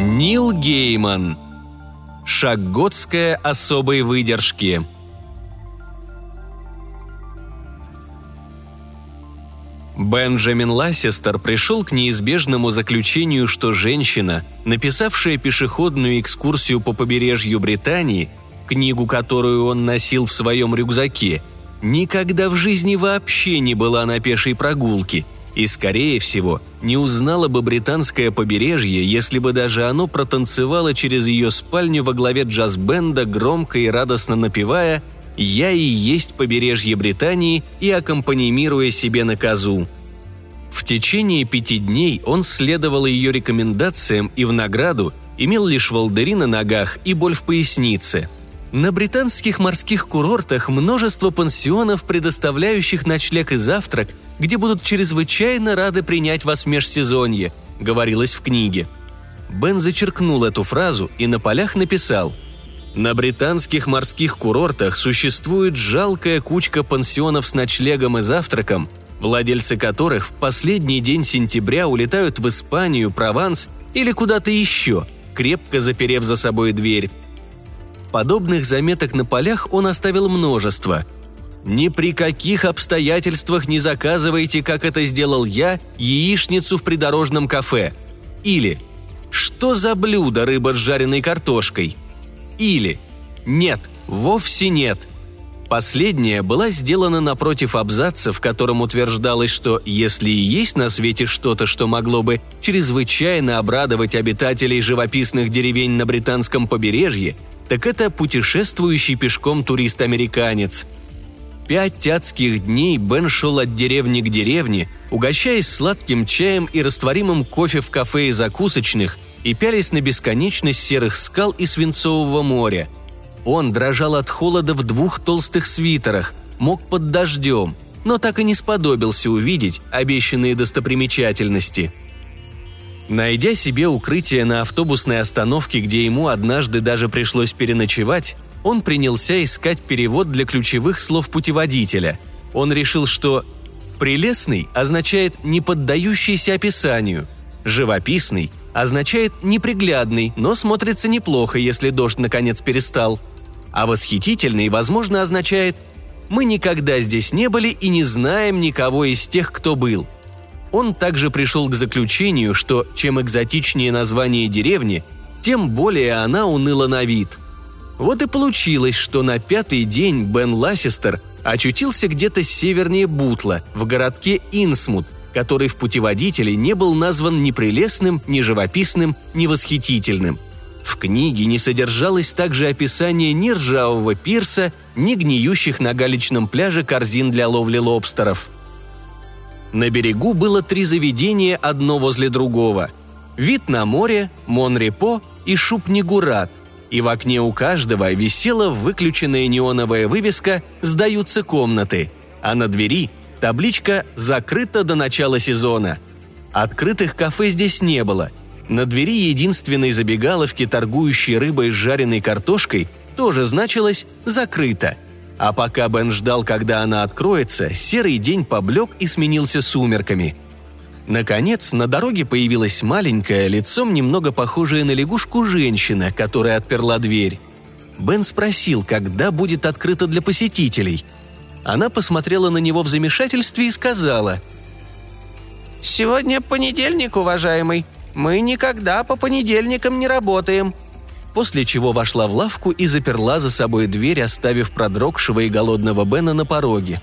Нил Гейман. Шагготская особой выдержки. Бенджамин Лассестер пришел к неизбежному заключению, что женщина, написавшая пешеходную экскурсию по побережью Британии, книгу, которую он носил в своем рюкзаке, никогда в жизни вообще не была на пешей прогулке и, скорее всего, не узнала бы британское побережье, если бы даже оно протанцевало через ее спальню во главе джаз-бенда, громко и радостно напевая «Я и есть побережье Британии» и аккомпанимируя себе на козу. В течение пяти дней он следовал ее рекомендациям и в награду имел лишь волдыри на ногах и боль в пояснице – на британских морских курортах множество пансионов, предоставляющих ночлег и завтрак, где будут чрезвычайно рады принять вас в межсезонье», — говорилось в книге. Бен зачеркнул эту фразу и на полях написал «На британских морских курортах существует жалкая кучка пансионов с ночлегом и завтраком, владельцы которых в последний день сентября улетают в Испанию, Прованс или куда-то еще, крепко заперев за собой дверь. Подобных заметок на полях он оставил множество. «Ни при каких обстоятельствах не заказывайте, как это сделал я, яичницу в придорожном кафе». Или «Что за блюдо рыба с жареной картошкой?» Или «Нет, вовсе нет». Последняя была сделана напротив абзаца, в котором утверждалось, что если и есть на свете что-то, что могло бы чрезвычайно обрадовать обитателей живописных деревень на британском побережье, так это путешествующий пешком турист-американец. Пять адских дней Бен шел от деревни к деревне, угощаясь сладким чаем и растворимым кофе в кафе и закусочных, и пялись на бесконечность серых скал и свинцового моря. Он дрожал от холода в двух толстых свитерах, мог под дождем, но так и не сподобился увидеть обещанные достопримечательности – Найдя себе укрытие на автобусной остановке, где ему однажды даже пришлось переночевать, он принялся искать перевод для ключевых слов путеводителя. Он решил, что «прелестный» означает «не поддающийся описанию», «живописный» означает «неприглядный», но смотрится неплохо, если дождь наконец перестал, а «восхитительный», возможно, означает «мы никогда здесь не были и не знаем никого из тех, кто был», – он также пришел к заключению, что чем экзотичнее название деревни, тем более она уныла на вид. Вот и получилось, что на пятый день Бен Лассестер очутился где-то севернее Бутла, в городке Инсмут, который в путеводителе не был назван ни прелестным, ни живописным, ни восхитительным. В книге не содержалось также описание ни ржавого пирса, ни гниющих на галечном пляже корзин для ловли лобстеров – на берегу было три заведения одно возле другого. Вид на море, Монрепо и Шупнигурат, и в окне у каждого висела выключенная неоновая вывеска «Сдаются комнаты», а на двери табличка «Закрыто до начала сезона». Открытых кафе здесь не было. На двери единственной забегаловки, торгующей рыбой с жареной картошкой, тоже значилось «Закрыто», а пока Бен ждал, когда она откроется, серый день поблек и сменился сумерками. Наконец, на дороге появилась маленькая, лицом немного похожая на лягушку женщина, которая отперла дверь. Бен спросил, когда будет открыто для посетителей. Она посмотрела на него в замешательстве и сказала «Сегодня понедельник, уважаемый. Мы никогда по понедельникам не работаем», после чего вошла в лавку и заперла за собой дверь, оставив продрогшего и голодного Бена на пороге.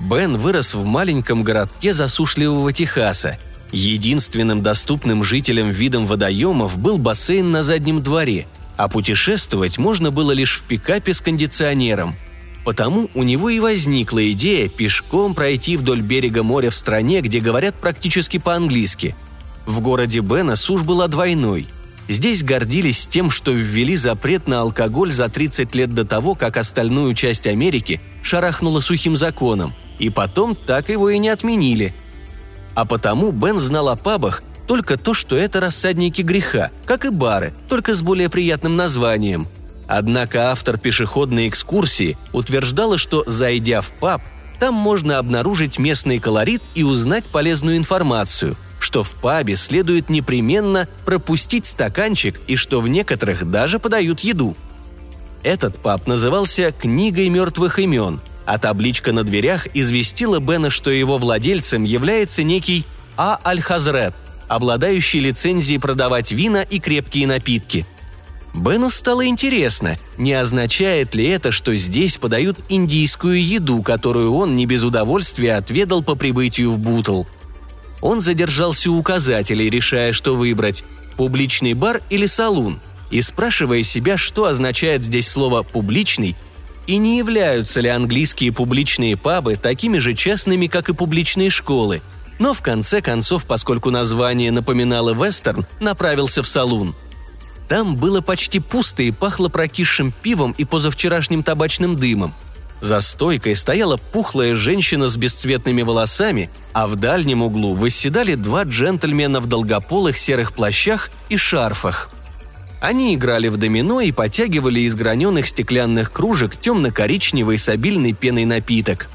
Бен вырос в маленьком городке засушливого Техаса. Единственным доступным жителям видом водоемов был бассейн на заднем дворе, а путешествовать можно было лишь в пикапе с кондиционером. Потому у него и возникла идея пешком пройти вдоль берега моря в стране, где говорят практически по-английски. В городе Бена сушь была двойной – Здесь гордились тем, что ввели запрет на алкоголь за 30 лет до того, как остальную часть Америки шарахнула сухим законом, и потом так его и не отменили. А потому Бен знал о пабах только то, что это рассадники греха, как и бары, только с более приятным названием. Однако автор пешеходной экскурсии утверждала, что, зайдя в паб, там можно обнаружить местный колорит и узнать полезную информацию – что в пабе следует непременно пропустить стаканчик и что в некоторых даже подают еду. Этот паб назывался «Книгой мертвых имен», а табличка на дверях известила Бена, что его владельцем является некий А. Аль-Хазрет, обладающий лицензией продавать вина и крепкие напитки. Бену стало интересно, не означает ли это, что здесь подают индийскую еду, которую он не без удовольствия отведал по прибытию в Бутл. Он задержался у указателей, решая, что выбрать – публичный бар или салун, и спрашивая себя, что означает здесь слово «публичный» и не являются ли английские публичные пабы такими же частными, как и публичные школы. Но в конце концов, поскольку название напоминало вестерн, направился в салун – там было почти пусто и пахло прокисшим пивом и позавчерашним табачным дымом. За стойкой стояла пухлая женщина с бесцветными волосами, а в дальнем углу восседали два джентльмена в долгополых серых плащах и шарфах. Они играли в домино и потягивали из граненых стеклянных кружек темно-коричневый с обильной пеной напиток.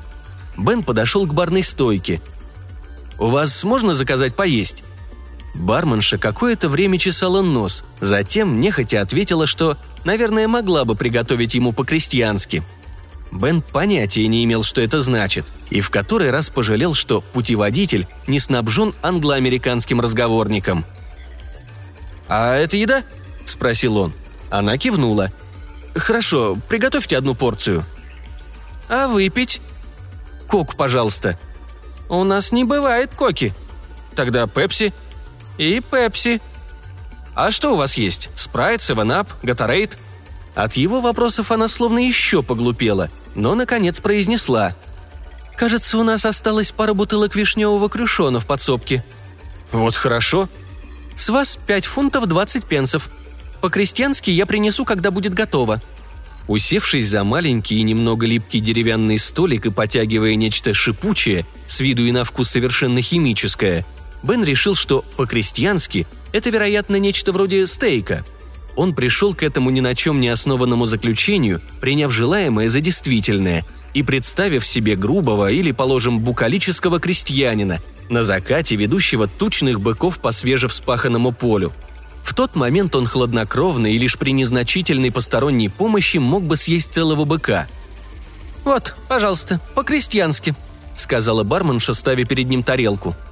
Бен подошел к барной стойке. «У вас можно заказать поесть?» Барменша какое-то время чесала нос, затем нехотя ответила, что, наверное, могла бы приготовить ему по-крестьянски. Бен понятия не имел, что это значит, и в который раз пожалел, что путеводитель не снабжен англо-американским разговорником. «А это еда?» – спросил он. Она кивнула. «Хорошо, приготовьте одну порцию». «А выпить?» «Кок, пожалуйста». «У нас не бывает коки». «Тогда пепси», «И пепси». «А что у вас есть? Спрайт, севенап, гатарейт?» От его вопросов она словно еще поглупела, но, наконец, произнесла. «Кажется, у нас осталось пара бутылок вишневого крюшона в подсобке». «Вот хорошо». «С вас пять фунтов двадцать пенсов. По-крестьянски я принесу, когда будет готово». Усевшись за маленький и немного липкий деревянный столик и потягивая нечто шипучее, с виду и на вкус совершенно химическое – Бен решил, что по-крестьянски это, вероятно, нечто вроде стейка. Он пришел к этому ни на чем не основанному заключению, приняв желаемое за действительное и представив себе грубого или, положим, букалического крестьянина, на закате ведущего тучных быков по свежевспаханному полю. В тот момент он хладнокровно и лишь при незначительной посторонней помощи мог бы съесть целого быка. «Вот, пожалуйста, по-крестьянски», — сказала барменша, ставя перед ним тарелку —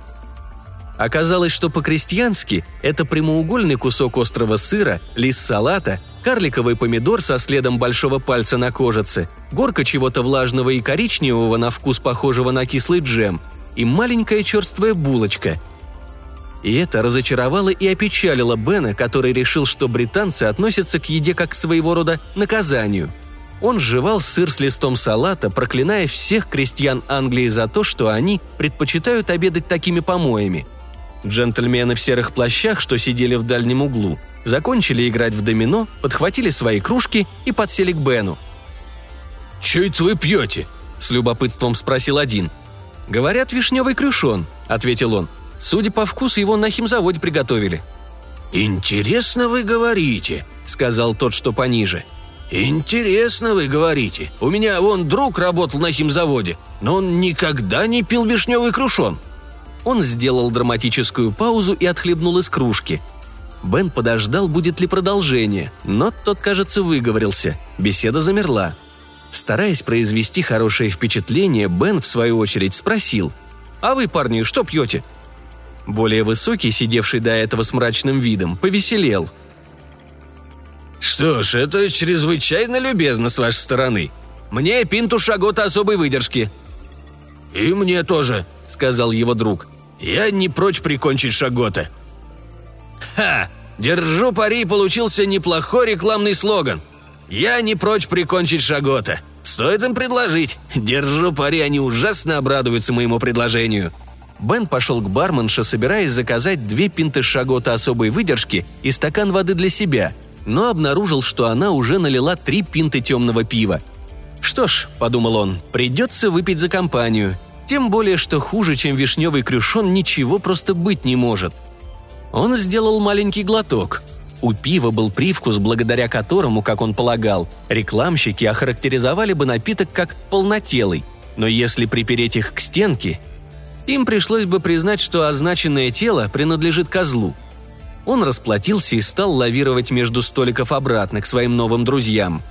Оказалось, что по-крестьянски это прямоугольный кусок острого сыра, лист салата, карликовый помидор со следом большого пальца на кожице, горка чего-то влажного и коричневого на вкус похожего на кислый джем и маленькая черствая булочка. И это разочаровало и опечалило Бена, который решил, что британцы относятся к еде как к своего рода наказанию. Он жевал сыр с листом салата, проклиная всех крестьян Англии за то, что они предпочитают обедать такими помоями – Джентльмены в серых плащах, что сидели в дальнем углу, закончили играть в домино, подхватили свои кружки и подсели к Бену. «Че это вы пьете?» – с любопытством спросил один. «Говорят, вишневый крюшон», – ответил он. «Судя по вкусу, его на химзаводе приготовили». «Интересно вы говорите», – сказал тот, что пониже. «Интересно вы говорите. У меня вон друг работал на химзаводе, но он никогда не пил вишневый крюшон». Он сделал драматическую паузу и отхлебнул из кружки. Бен подождал, будет ли продолжение, но тот, кажется, выговорился. Беседа замерла. Стараясь произвести хорошее впечатление, Бен, в свою очередь, спросил. «А вы, парни, что пьете?» Более высокий, сидевший до этого с мрачным видом, повеселел. «Что ж, это чрезвычайно любезно с вашей стороны. Мне пинту шагота особой выдержки». «И мне тоже», — сказал его друг. Я не прочь прикончить Шагота». «Ха! Держу пари, получился неплохой рекламный слоган. Я не прочь прикончить Шагота. Стоит им предложить. Держу пари, они ужасно обрадуются моему предложению». Бен пошел к барменше, собираясь заказать две пинты шагота особой выдержки и стакан воды для себя, но обнаружил, что она уже налила три пинты темного пива. «Что ж», — подумал он, — «придется выпить за компанию. Тем более, что хуже, чем вишневый крюшон, ничего просто быть не может. Он сделал маленький глоток. У пива был привкус, благодаря которому, как он полагал, рекламщики охарактеризовали бы напиток как полнотелый. Но если припереть их к стенке... им пришлось бы признать, что означенное тело принадлежит козлу. Он расплатился и стал лавировать между столиков обратно к своим новым друзьям.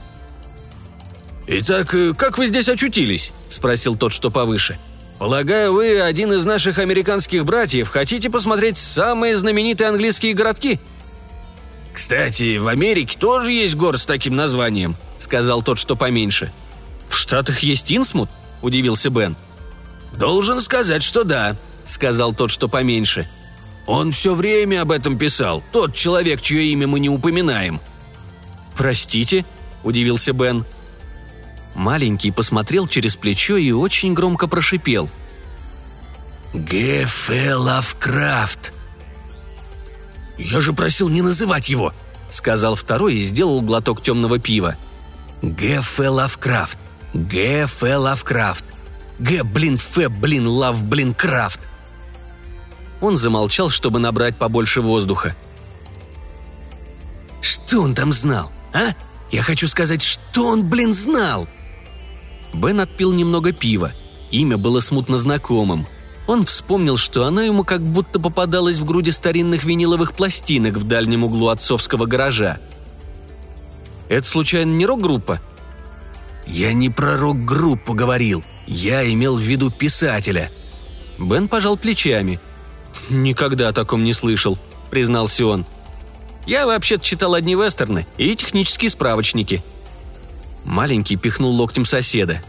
«Итак, э, как вы здесь очутились?» – спросил тот, что повыше. «Полагаю, вы один из наших американских братьев, хотите посмотреть самые знаменитые английские городки?» «Кстати, в Америке тоже есть город с таким названием», – сказал тот, что поменьше. «В Штатах есть Инсмут?» – удивился Бен. «Должен сказать, что да», — сказал тот, что поменьше. «Он все время об этом писал, тот человек, чье имя мы не упоминаем». «Простите?» – удивился Бен. Маленький посмотрел через плечо и очень громко прошипел. «Г.Ф. Лавкрафт!» «Я же просил не называть его!» – сказал второй и сделал глоток темного пива. «Г.Ф. Лавкрафт! Г.Ф. Лавкрафт! Г, блин, Ф, блин, Лав, блин, Крафт. Он замолчал, чтобы набрать побольше воздуха. Что он там знал, а? Я хочу сказать, что он, блин, знал? Бен отпил немного пива. Имя было смутно знакомым. Он вспомнил, что оно ему как будто попадалось в груди старинных виниловых пластинок в дальнем углу отцовского гаража. «Это, случайно, не рок-группа?» «Я не про рок-группу говорил», я имел в виду писателя». Бен пожал плечами. «Никогда о таком не слышал», — признался он. «Я вообще-то читал одни вестерны и технические справочники». Маленький пихнул локтем соседа.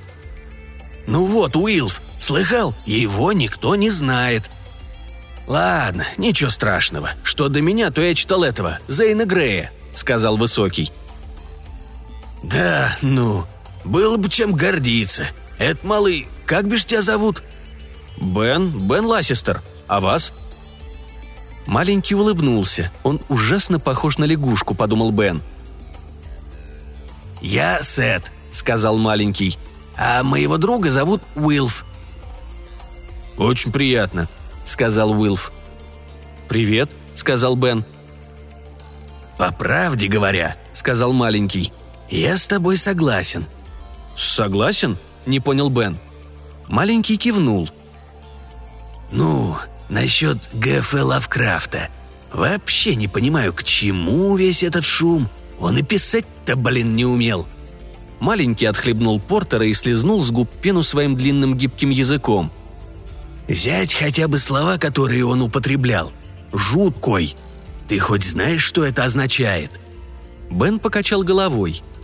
«Ну вот, Уилф, слыхал? Его никто не знает». «Ладно, ничего страшного. Что до меня, то я читал этого, Зейна Грея», — сказал Высокий. «Да, ну, было бы чем гордиться. «Это малый, как бишь тебя зовут?» «Бен, Бен Лассистер. А вас?» Маленький улыбнулся. Он ужасно похож на лягушку, подумал Бен. «Я Сет», — сказал маленький. «А моего друга зовут Уилф». «Очень приятно», — сказал Уилф. «Привет», — сказал Бен. «По правде говоря», — сказал маленький, — «я с тобой согласен». «Согласен?» – не понял Бен. Маленький кивнул. «Ну, насчет Г.Ф. Лавкрафта. Вообще не понимаю, к чему весь этот шум. Он и писать-то, блин, не умел». Маленький отхлебнул Портера и слезнул с губ пену своим длинным гибким языком. «Взять хотя бы слова, которые он употреблял. Жуткой. Ты хоть знаешь, что это означает?» Бен покачал головой –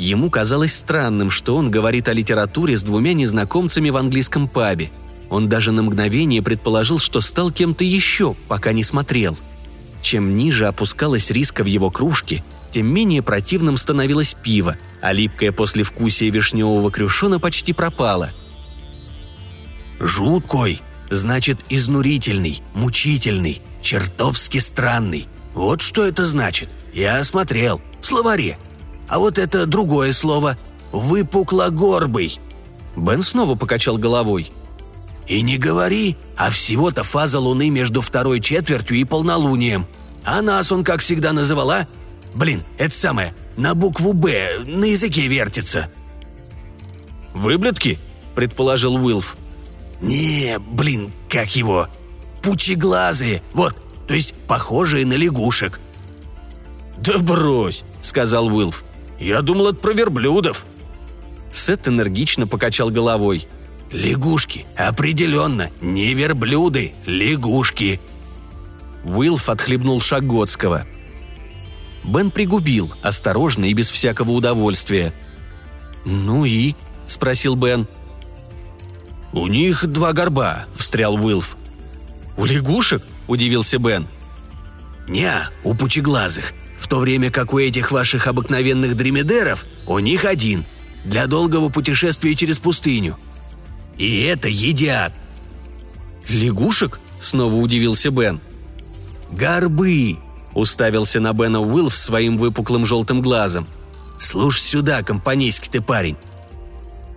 Ему казалось странным, что он говорит о литературе с двумя незнакомцами в английском пабе. Он даже на мгновение предположил, что стал кем-то еще, пока не смотрел. Чем ниже опускалась риска в его кружке, тем менее противным становилось пиво, а липкое послевкусие вишневого крюшона почти пропало. «Жуткой, значит, изнурительный, мучительный, чертовски странный. Вот что это значит. Я осмотрел. В словаре. А вот это другое слово. Выпуклогорбый». Бен снова покачал головой. «И не говори, а всего-то фаза Луны между второй четвертью и полнолунием. А нас он, как всегда, называла? Блин, это самое, на букву «Б» на языке вертится». «Выблетки?» – предположил Уилф. «Не, блин, как его? Пучеглазые, вот, то есть похожие на лягушек». «Да брось», – сказал Уилф. Я думал, это про верблюдов». Сет энергично покачал головой. «Лягушки, определенно, не верблюды, лягушки». Уилф отхлебнул Шаготского. Бен пригубил, осторожно и без всякого удовольствия. «Ну и?» – спросил Бен. «У них два горба», – встрял Уилф. «У лягушек?» – удивился Бен. «Не, у пучеглазых в то время как у этих ваших обыкновенных дремедеров у них один – для долгого путешествия через пустыню. И это едят. «Лягушек?» – снова удивился Бен. «Горбы!» – уставился на Бена Уилф своим выпуклым желтым глазом. «Слушай сюда, компанейский ты парень.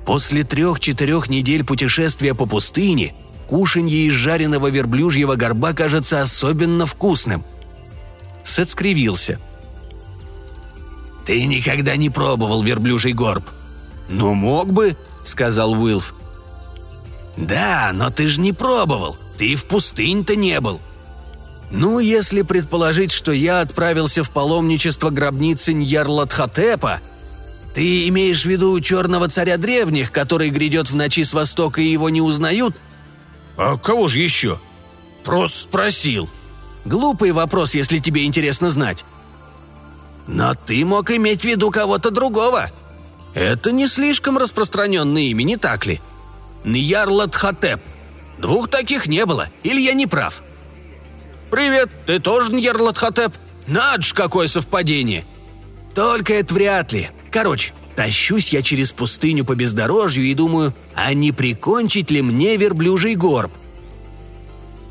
После трех-четырех недель путешествия по пустыне кушанье из жареного верблюжьего горба кажется особенно вкусным». Сет скривился – «Ты никогда не пробовал верблюжий горб». «Ну, мог бы», — сказал Уилф. «Да, но ты же не пробовал. Ты в пустынь-то не был». «Ну, если предположить, что я отправился в паломничество гробницы Ньярлатхотепа, ты имеешь в виду черного царя древних, который грядет в ночи с востока и его не узнают?» «А кого же еще?» «Просто спросил». «Глупый вопрос, если тебе интересно знать». «Но ты мог иметь в виду кого-то другого», это не слишком распространенное имя, не так ли? Ньярлатхотеп. Двух таких не было, или я не прав? «Привет, ты тоже Ньярлатхотеп? Надо ж, какое совпадение!» «Только это вряд ли. Короче, тащусь я через пустыню по бездорожью и думаю, а не прикончить ли мне верблюжий горб?»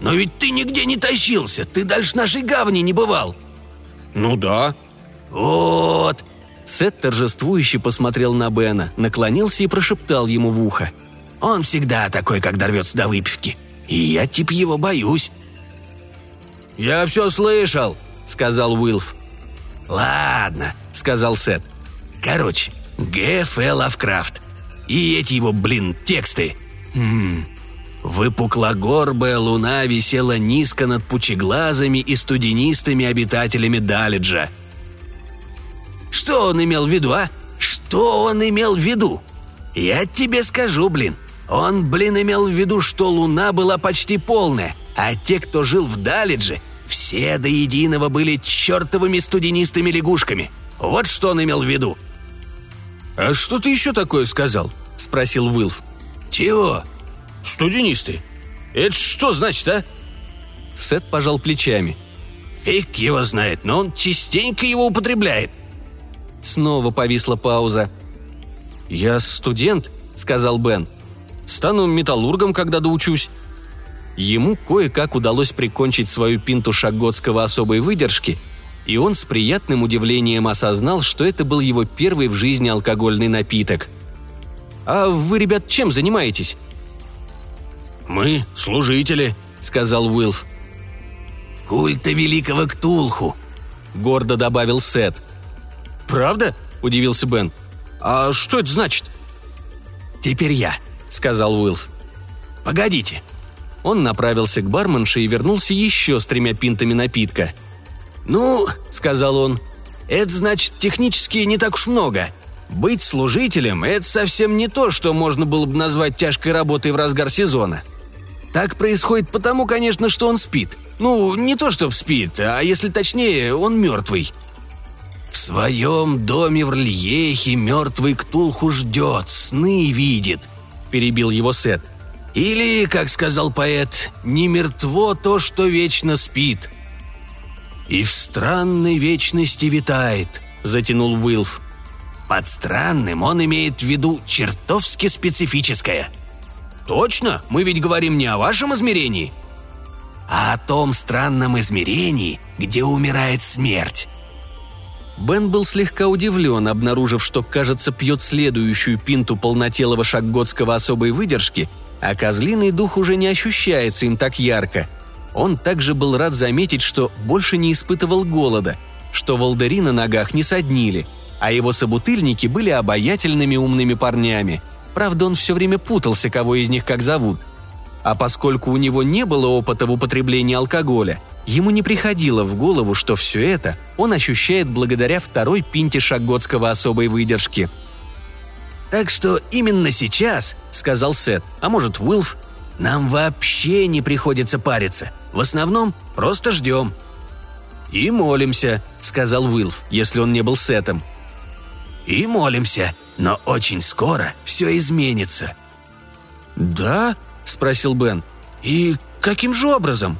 «Но ведь ты нигде не тащился, ты дальше нашей гавани не бывал». «Ну да». «Вот, Сет торжествующе посмотрел на Бена, наклонился и прошептал ему в ухо. «Он всегда такой, когда рвется до выпивки. И я типа его боюсь». «Я все слышал», — сказал Уилф. «Ладно», — сказал Сет. «Короче, Г.Ф. Лавкрафт. И эти его, блин, тексты. Хм. Выпуклогорбая луна висела низко над пучеглазами и студенистыми обитателями Далиджа — что он имел в виду, а? Что он имел в виду? Я тебе скажу, блин. Он, блин, имел в виду, что луна была почти полная, а те, кто жил в Далидже, все до единого были чертовыми студенистыми лягушками. Вот что он имел в виду. «А что ты еще такое сказал?» – спросил Уилф. «Чего?» «Студенисты. Это что значит, а?» Сет пожал плечами. «Фиг его знает, но он частенько его употребляет. Снова повисла пауза. «Я студент», — сказал Бен. «Стану металлургом, когда доучусь». Ему кое-как удалось прикончить свою пинту шаготского особой выдержки, и он с приятным удивлением осознал, что это был его первый в жизни алкогольный напиток. «А вы, ребят, чем занимаетесь?» «Мы служители», — сказал Уилф. «Культа великого Ктулху», — гордо добавил Сет — «Правда?» – удивился Бен. «А что это значит?» «Теперь я», – сказал Уилф. «Погодите». Он направился к барменше и вернулся еще с тремя пинтами напитка. «Ну», – сказал он, – «это значит технически не так уж много. Быть служителем – это совсем не то, что можно было бы назвать тяжкой работой в разгар сезона. Так происходит потому, конечно, что он спит. Ну, не то, что спит, а если точнее, он мертвый. В своем доме в Рельехе мертвый Ктулху ждет, сны видит», — перебил его Сет. «Или, как сказал поэт, не мертво то, что вечно спит». «И в странной вечности витает», — затянул Уилф. «Под странным он имеет в виду чертовски специфическое». «Точно? Мы ведь говорим не о вашем измерении», а о том странном измерении, где умирает смерть. Бен был слегка удивлен, обнаружив, что, кажется, пьет следующую пинту полнотелого шагготского особой выдержки, а козлиный дух уже не ощущается им так ярко. Он также был рад заметить, что больше не испытывал голода, что волдыри на ногах не соднили, а его собутыльники были обаятельными умными парнями. Правда, он все время путался, кого из них как зовут. А поскольку у него не было опыта в употреблении алкоголя – Ему не приходило в голову, что все это он ощущает благодаря второй пинте шаготского особой выдержки. «Так что именно сейчас», — сказал Сет, а может Уилф, «нам вообще не приходится париться. В основном просто ждем». «И молимся», — сказал Уилф, если он не был Сетом. «И молимся, но очень скоро все изменится». «Да?» — спросил Бен. «И каким же образом?»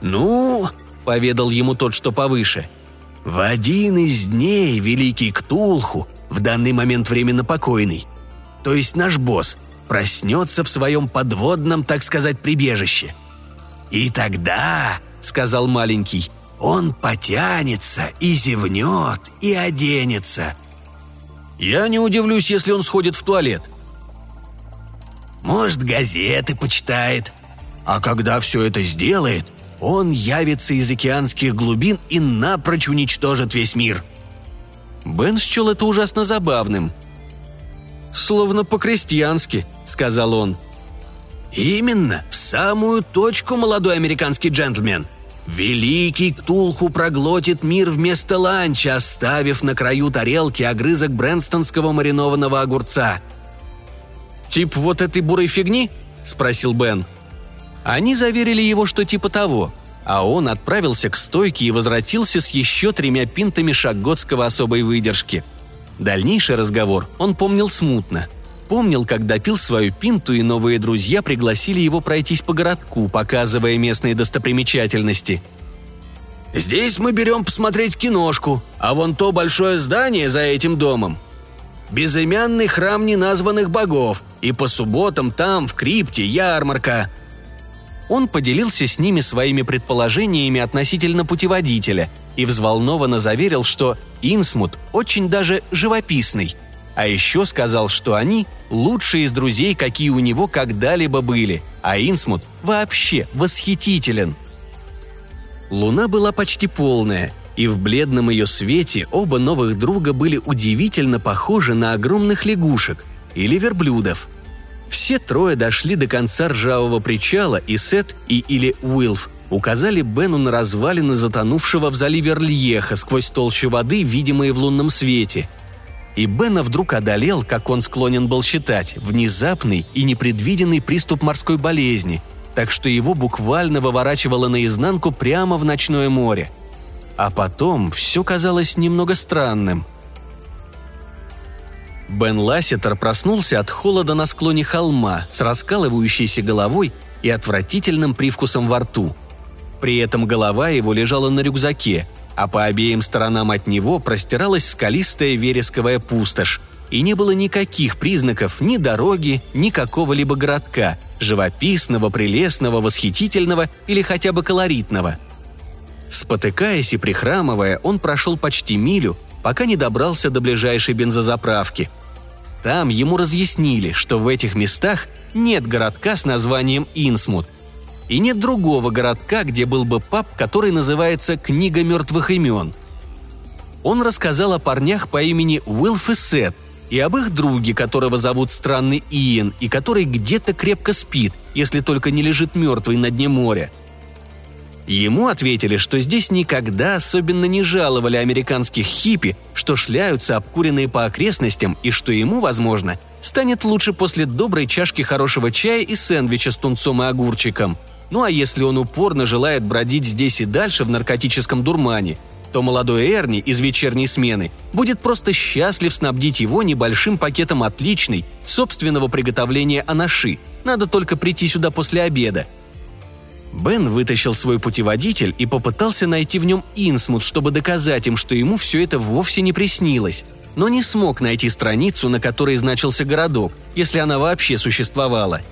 «Ну», — поведал ему тот, что повыше, — «в один из дней великий Ктулху, в данный момент временно покойный, то есть наш босс, проснется в своем подводном, так сказать, прибежище. И тогда, — сказал маленький, — он потянется и зевнет, и оденется». «Я не удивлюсь, если он сходит в туалет», может, газеты почитает. А когда все это сделает, он явится из океанских глубин и напрочь уничтожит весь мир. Бен счел это ужасно забавным. «Словно по-крестьянски», — сказал он. «Именно, в самую точку, молодой американский джентльмен. Великий Ктулху проглотит мир вместо ланча, оставив на краю тарелки огрызок брэнстонского маринованного огурца». «Тип вот этой бурой фигни?» – спросил Бен. Они заверили его, что типа того, а он отправился к стойке и возвратился с еще тремя пинтами шагготского особой выдержки. Дальнейший разговор он помнил смутно – Помнил, как допил свою пинту, и новые друзья пригласили его пройтись по городку, показывая местные достопримечательности. «Здесь мы берем посмотреть киношку, а вон то большое здание за этим домом. Безымянный храм неназванных богов, и по субботам там, в крипте, ярмарка», он поделился с ними своими предположениями относительно путеводителя и взволнованно заверил, что Инсмут очень даже живописный – а еще сказал, что они лучшие из друзей, какие у него когда-либо были, а Инсмут вообще восхитителен. Луна была почти полная, и в бледном ее свете оба новых друга были удивительно похожи на огромных лягушек или верблюдов. Все трое дошли до конца ржавого причала, и Сет и или Уилф указали Бену на развалины затонувшего в заливе Рльеха сквозь толщу воды, видимые в лунном свете – и Бена вдруг одолел, как он склонен был считать, внезапный и непредвиденный приступ морской болезни, так что его буквально выворачивало наизнанку прямо в ночное море. А потом все казалось немного странным. Бен Лассетер проснулся от холода на склоне холма с раскалывающейся головой и отвратительным привкусом во рту. При этом голова его лежала на рюкзаке, а по обеим сторонам от него простиралась скалистая вересковая пустошь, и не было никаких признаков ни дороги, ни какого-либо городка, живописного, прелестного, восхитительного или хотя бы колоритного. Спотыкаясь и прихрамывая, он прошел почти милю, пока не добрался до ближайшей бензозаправки. Там ему разъяснили, что в этих местах нет городка с названием Инсмут – и нет другого городка, где был бы паб, который называется «Книга мертвых имен». Он рассказал о парнях по имени Уилф и Сет, и об их друге, которого зовут Странный Иен, и который где-то крепко спит, если только не лежит мертвый на дне моря. Ему ответили, что здесь никогда особенно не жаловали американских хиппи, что шляются обкуренные по окрестностям и что ему, возможно, станет лучше после доброй чашки хорошего чая и сэндвича с тунцом и огурчиком – ну а если он упорно желает бродить здесь и дальше в наркотическом дурмане, то молодой Эрни из вечерней смены будет просто счастлив снабдить его небольшим пакетом отличной, собственного приготовления анаши. Надо только прийти сюда после обеда. Бен вытащил свой путеводитель и попытался найти в нем Инсмут, чтобы доказать им, что ему все это вовсе не приснилось, но не смог найти страницу, на которой значился городок, если она вообще существовала –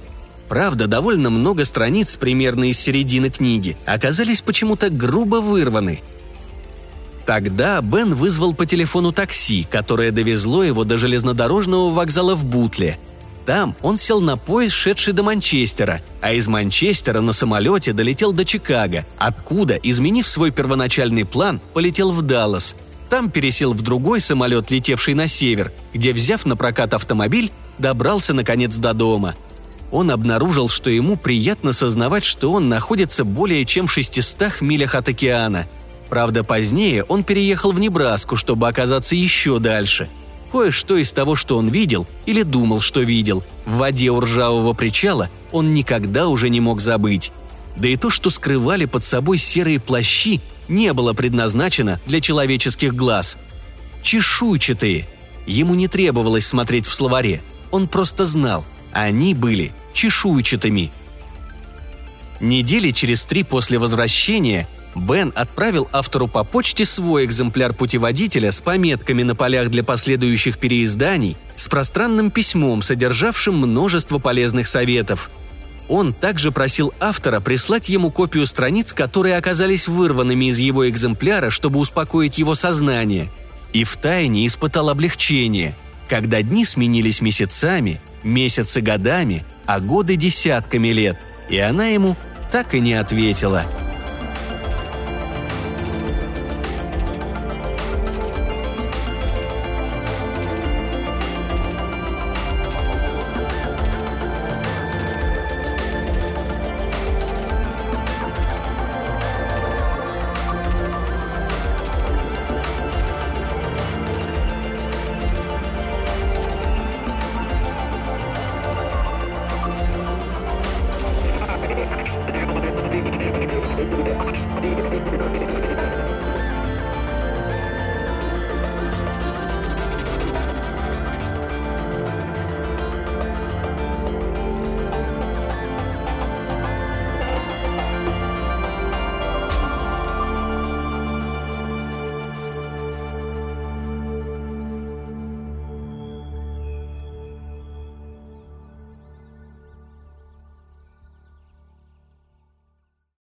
Правда, довольно много страниц, примерно из середины книги, оказались почему-то грубо вырваны. Тогда Бен вызвал по телефону такси, которое довезло его до железнодорожного вокзала в Бутле. Там он сел на поезд, шедший до Манчестера, а из Манчестера на самолете долетел до Чикаго, откуда, изменив свой первоначальный план, полетел в Даллас. Там пересел в другой самолет, летевший на север, где, взяв на прокат автомобиль, добрался наконец до дома – он обнаружил, что ему приятно сознавать, что он находится более чем в 600 милях от океана. Правда, позднее он переехал в Небраску, чтобы оказаться еще дальше. Кое-что из того, что он видел или думал, что видел, в воде у ржавого причала он никогда уже не мог забыть. Да и то, что скрывали под собой серые плащи, не было предназначено для человеческих глаз. Чешуйчатые. Ему не требовалось смотреть в словаре. Он просто знал. Они были чешуйчатыми. Недели через три после возвращения Бен отправил автору по почте свой экземпляр путеводителя с пометками на полях для последующих переизданий, с пространным письмом, содержавшим множество полезных советов. Он также просил автора прислать ему копию страниц, которые оказались вырванными из его экземпляра, чтобы успокоить его сознание. И втайне испытал облегчение, когда дни сменились месяцами, месяцы годами, а годы десятками лет, и она ему так и не ответила –